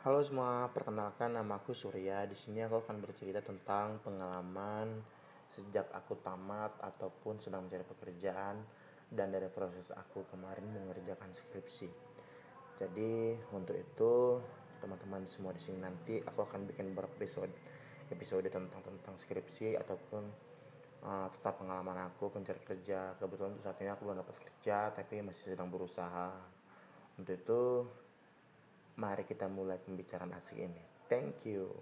Halo semua, perkenalkan nama aku Surya. Di sini aku akan bercerita tentang pengalaman sejak aku tamat ataupun sedang mencari pekerjaan dan dari proses aku kemarin mengerjakan skripsi. Jadi untuk itu teman-teman semua di sini nanti aku akan bikin beberapa episode episode tentang tentang skripsi ataupun uh, tetap pengalaman aku mencari kerja. Kebetulan untuk saat ini aku belum dapat kerja tapi masih sedang berusaha. Untuk itu Mari kita mulai pembicaraan asik ini. Thank you.